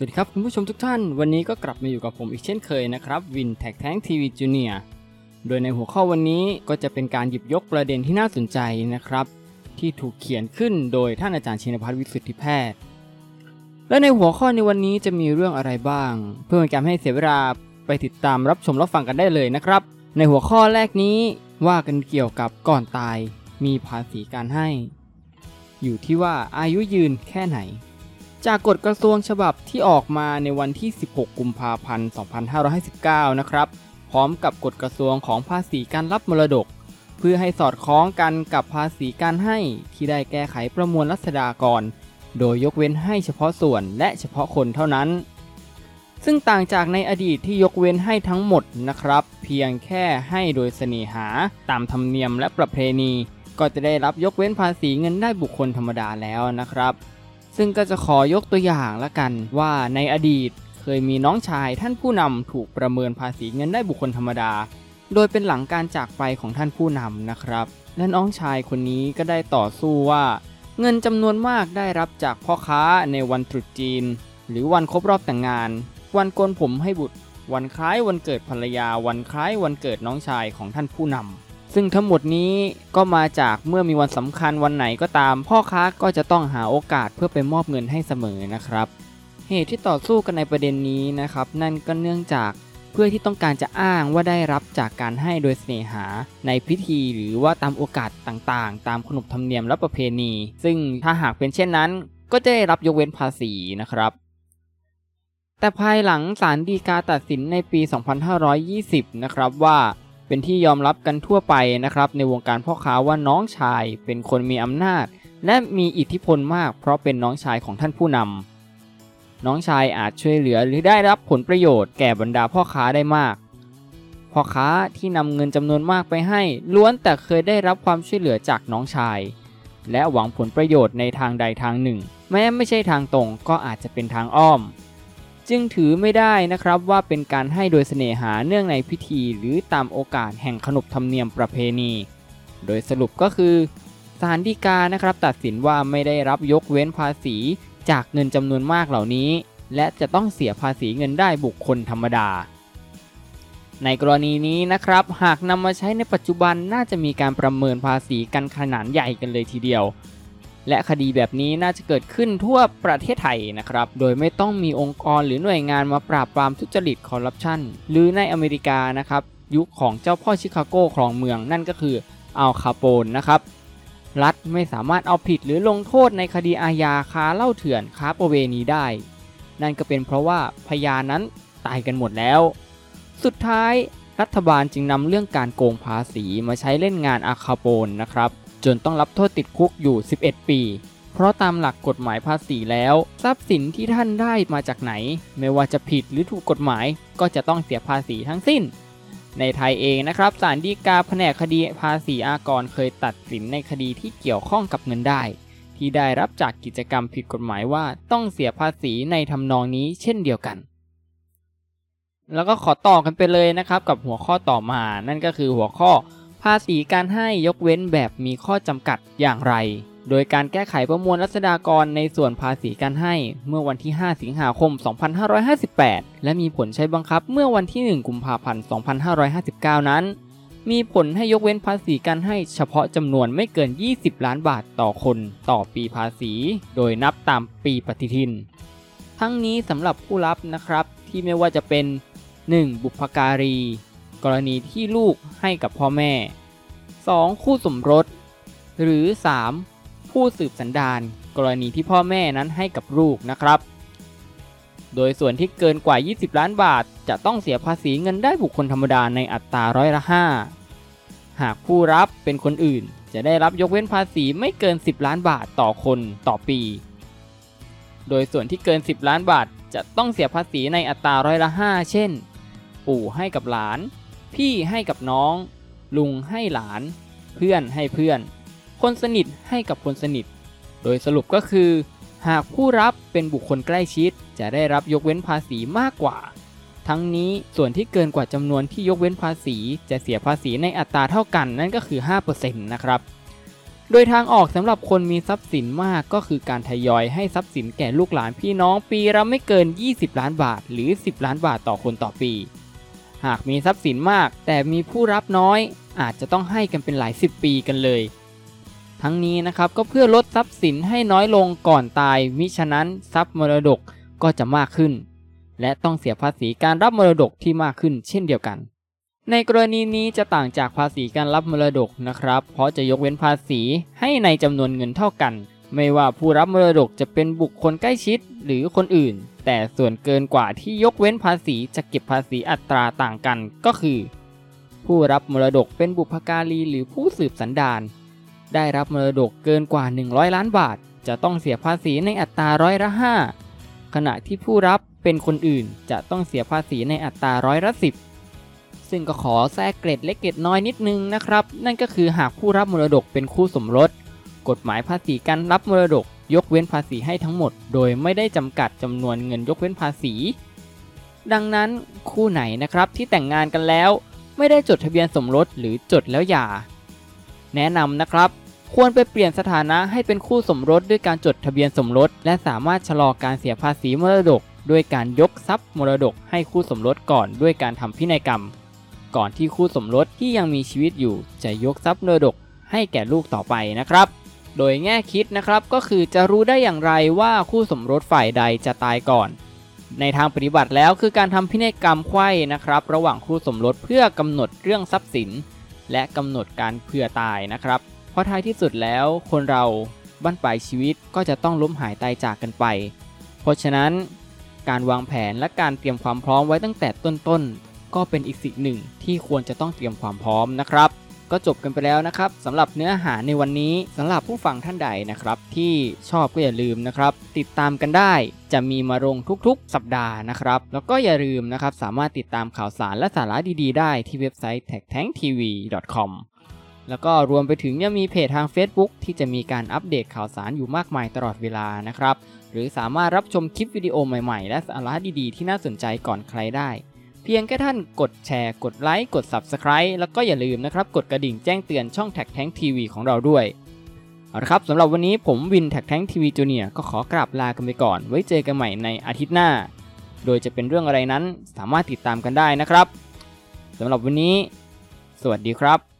สวัสดีครับคุณผู้ชมทุกท่าน วันนี้ก็กลับมาอยู่กับผมอีกเช่นเคยนะครับวินแท็กแท้งทีวีจูเนียโดยในหัวข้อวันนี้ก็จะเป็นการหยิบยกประเด็นที่น่าสนใจนะครับ ที่ถูกเขียนขึ้นโดยท่านอาจารย์ชินพัฒน์วิสุทธิแพทย์ และในหัวข้อในวันนี้จะมีเรื่องอะไรบ้าง เพื่อเป็นการให้เสียเวลาไปติดตามรับชมรับฟังกันได้เลยนะครับ ในหัวข้อแรกนี้ว่ากันเกี่ยวกับก่อนตาย มีภาษีการให้ อยู่ที่ว่าอายุยืนแค่ไหน จากกฎกระทรวงฉบับที่ออกมาในวันที่ 16 กุมภาพันธ์ 2559 นะครับ พร้อมกับกฎกระทรวงของภาษีการรับมรดก เพื่อให้สอดคล้องกันกับภาษีการให้ที่ได้แก้ไขประมวลรัษฎากร โดยยกเว้นให้เฉพาะส่วนและเฉพาะคนเท่านั้น ซึ่งต่างจากในอดีตที่ยกเว้นให้ทั้งหมดนะครับ เพียงแค่ให้โดยเสน่หาตามธรรมเนียมและประเพณี ก็จะได้รับยกเว้นภาษีเงินได้บุคคลธรรมดาแล้วนะครับ ซึ่งก็จะขอยกตัวอย่างละกันว่าในอดีตเคยมีน้องชายท่านผู้นำถูกประเมินภาษีเงินได้บุคคลธรรมดา โดยเป็นหลังการจากไปของท่านผู้นำนะครับ และน้องชายคนนี้ก็ได้ต่อสู้ว่า เงินจำนวนมากได้รับจากพ่อค้าในวันตรุษจีน หรือวันครบรอบแต่งงาน วันโกนผมให้บุตร วันคล้ายวันเกิดภรรยา วันคล้ายวันเกิดน้องชายของท่านผู้นำ ซึ่งทั้งหมดนี้ก็มาจากเมื่อมีวันสำคัญวันไหนก็ตาม พ่อค้าก็จะต้องหาโอกาสเพื่อไปมอบเงินให้เสมอนะครับ เหตุที่ต่อสู้กันในประเด็นนี้นะครับ นั่นก็เนื่องจากเพื่อที่ต้องการจะอ้างว่าได้รับจากการให้โดยเสน่หาในพิธีหรือว่าตามโอกาสต่างๆ ตามขนบธรรมเนียมและประเพณี ซึ่งถ้าหากเป็นเช่นนั้น ก็จะได้รับยกเว้นภาษีนะครับ แต่ภายหลังศาลฎีกาตัดสินในปี 2520 นะครับว่า เป็นที่ยอมรับกันทั่วไปนะครับในวงการพ่อค้าว่าน้องชายเป็นคนมีอำนาจ และมีอิทธิพลมากเพราะเป็นน้องชายของท่านผู้นำน้องชายอาจช่วยเหลือหรือได้รับผลประโยชน์แก่บรรดาพ่อค้าได้มาก พ่อค้าที่นำเงินจำนวนมากไปให้ล้วนแต่เคยได้รับความช่วยเหลือจากน้องชาย และหวังผลประโยชน์ในทางใดทางหนึ่ง แม้ไม่ใช่ทางตรงก็อาจจะเป็นทางอ้อม จึงถือไม่ได้นะครับว่าเป็นการให้โดยเสน่หาเนื่องในพิธี หรือตามโอกาสแห่งขนบธรรมเนียมประเพณี โดยสรุปก็คือศาลฎีกานะครับตัดสินว่าไม่ได้รับยกเว้นภาษีจากเงินจำนวนมากเหล่านี้ และจะต้องเสียภาษีเงินได้บุคคลธรรมดา ในกรณีนี้นะครับ หากนำมาใช้ในปัจจุบันน่าจะมีการประเมินภาษีกันขนาดใหญ่กันเลยทีเดียว และคดีแบบนี้น่าจะเกิดขึ้นทั่วประเทศไทยนะครับ โดยไม่ต้องมีองค์กรหรือหน่วยงานมาปราบปรามทุจริตคอร์รัปชันหรือในอเมริกานะครับ ยุคของเจ้าพ่อชิคาโกครองเมืองนั่นก็คืออัลคาโปนนะครับรัฐไม่สามารถเอาผิดหรือลงโทษในคดีอาญาค้าเหล้าเถื่อนค้าประเวณีได้ นั่นก็เป็นเพราะว่าพยานนั้นตายกันหมดแล้ว สุดท้ายรัฐบาลจึงนำเรื่องการโกงภาษีมาใช้เล่นงานอาคาโปนนะครับ จนต้องรับโทษติดคุกอยู่ 11 ปี เพราะตามหลักกฎหมายภาษีแล้ว ทรัพย์สินที่ท่านได้มาจากไหน ไม่ว่าจะผิดหรือถูกกฎหมาย ก็จะต้องเสียภาษีทั้งสิ้น ในไทยเองนะครับศาลฎีกาแผนกคดีภาษีอากรเคยตัดสินในคดีที่เกี่ยวข้องกับเงินได้ ที่ได้รับจากกิจกรรมผิดกฎหมายว่าต้องเสียภาษีในทำนองนี้เช่นเดียวกันแล้วก็ขอต่อกันไปเลยนะครับกับหัวข้อต่อมา นั่นก็คือหัวข้อ ภาษีการให้ยกเว้นแบบมีข้อจำกัดอย่างไร โดยการแก้ไขประมวลรัษฎากรในส่วนภาษีการให้เมื่อวันที่ 5 สิงหาคม 2558 และมีผลใช้บังคับเมื่อวันที่ 1 กุมภาพันธ์ 2559 นั้น มีผลให้ยกเว้นภาษีการให้เฉพาะจำนวนไม่เกิน 20 ล้านบาทต่อคนต่อปีภาษี โดยนับตามปีปฏิทิน ทั้งนี้สำหรับผู้รับนะครับที่ไม่ว่าจะเป็น 1. บุพการี กรณีที่ลูกให้กับพ่อแม่ 2. คู่สมรส หรือ 3. ผู้สืบสันดานกรณีที่พ่อแม่นั้นให้กับลูกนะครับ โดยส่วนที่เกินกว่า 20 ล้านบาท จะต้องเสียภาษีเงินได้บุคคลธรรมดาในอัตราร้อยละ 5 หากผู้รับเป็นคนอื่น จะได้รับยกเว้นภาษีไม่เกิน 10 ล้านบาทต่อคนต่อปี โดยส่วนที่เกิน 10 ล้านบาทจะต้องเสียภาษีในอัตราร้อยละ 5 เช่น ปู่ให้กับหลาน พี่ให้กับน้อง ลุงให้หลาน เพื่อนให้เพื่อน คนสนิทให้กับคนสนิท โดยสรุปก็คือ หากผู้รับเป็นบุคคลใกล้ชิด จะได้รับยกเว้นภาษีมากกว่า ทั้งนี้ส่วนที่เกินกว่าจำนวนที่ยกเว้นภาษีจะเสียภาษีในอัตราเท่ากันนั่นก็คือ 5%นะครับโดยทางออกสำหรับคนมีทรัพย์สินมากก็คือการทยอยให้ทรัพย์สินแก่ลูกหลานพี่น้องปีละไม่เกิน 20 ล้านบาท หรือ 10 ล้านบาทต่อคนต่อปี หากมีทรัพย์สินมาก แต่มีผู้รับน้อย อาจจะต้องให้กันเป็นหลายสิบปีกันเลย ทั้งนี้นะครับก็เพื่อลดทรัพย์สินให้น้อยลงก่อนตาย มิฉะนั้นทรัพย์มรดกก็จะมากขึ้น และต้องเสียภาษีการรับมรดกที่มากขึ้นเช่นเดียวกัน ในกรณีนี้จะต่างจากภาษีการรับมรดกนะครับ เพราะจะยกเว้นภาษีให้ในจำนวนเงินเท่ากัน ไม่ว่าผู้รับมรดกจะเป็นบุคคลใกล้ชิดหรือคนอื่น แต่ส่วนเกินกว่าที่ยกเว้นภาษีจะเก็บภาษีอัตราต่างกันก็คือ ผู้รับมรดกเป็นบุพการีหรือผู้สืบสันดานได้รับมรดกเกินกว่า 100 ล้านบาท จะต้องเสียภาษีในอัตราร้อยละ5ขณะที่ผู้รับเป็นคนอื่นจะต้องเสียภาษีในอัตราร้อยละ10ซึ่งก็ขอแทรกเกร็ดเล็กเกร็ดน้อยนิดนึงนะครับ นั่นก็คือหากผู้รับมรดกเป็นคู่สมรส กฎหมายภาษีการรับมรดก ยกเว้นภาษีให้ทั้งหมด โดยไม่ได้จำกัดจำนวนเงินยกเว้นภาษี ดังนั้นคู่ไหนนะครับที่แต่งงานกันแล้ว ไม่ได้จดทะเบียนสมรสหรือจดแล้วหย่า แนะนำนะครับ ควรไปเปลี่ยนสถานะให้เป็นคู่สมรสด้วยการจดทะเบียนสมรส และสามารถชะลอการเสียภาษีมรดก ด้วยการยกทรัพย์มรดกให้คู่สมรสก่อนด้วยการทำพินัยกรรม ก่อนที่คู่สมรสที่ยังมีชีวิตอยู่จะยกทรัพย์มรดกให้แก่ลูกต่อไปนะครับ โดยแง่คิดนะครับก็คือจะรู้ได้อย่างไรว่าคู่สมรสฝ่ายใดจะตายก่อน ในทางปฏิบัติแล้วคือการทำพินัยกรรมไขว้นะครับ ระหว่างคู่สมรสเพื่อกำหนดเรื่องทรัพย์สิน และกำหนดการเพื่อตายนะครับ เพราะท้ายที่สุดแล้วคนเราบั้นปลายชีวิตก็จะต้องล้มหายตายจากกันไป เพราะฉะนั้น การวางแผนและการเตรียมความพร้อมไว้ตั้งแต่ต้นๆก็เป็นอีกสิ่งหนึ่งที่ควรจะต้องเตรียมความพร้อมนะครับ ก็จบกันไปแล้วนะครับสำหรับเนื้อหาในวันนี้สำหรับผู้ฟังท่านใดนะครับที่ชอบก็อย่าลืมนะครับติดตามกันได้จะมีมาลงทุกๆ สัปดาห์นะครับแล้วก็อย่าลืมนะครับสามารถติดตามข่าวสารและสาระดีๆ ได้ที่เว็บไซต์ t a g t a n k t v com แล้วก็รวมไปถึงยังมีเพจทาง Facebook ที่จะมีการอัปเดตข่าวสารอยู่มากมายตลอดเวลานะครับหรือสามารถรับชมคลิปวิดีโอใหม่ๆ และสาระดีๆ ที่น่าสนใจก่อนใครได้ เพียงแค่ท่านกดแชร์กดไลค์กด Subscribe แล้วก็อย่าลืมนะครับ กดกระดิ่งแจ้งเตือนช่องแท็กแท้งทีวีของเราด้วย เอาละครับสำหรับวันนี้ผมวินแท็กแท้งทีวีจูเนียก็ขอกราบลากันไปก่อน ไว้เจอกันใหม่ในอาทิตย์หน้า โดยจะเป็นเรื่องอะไรนั้นสามารถติดตามกันได้นะครับสำหรับวันนี้ สวัสดีครับ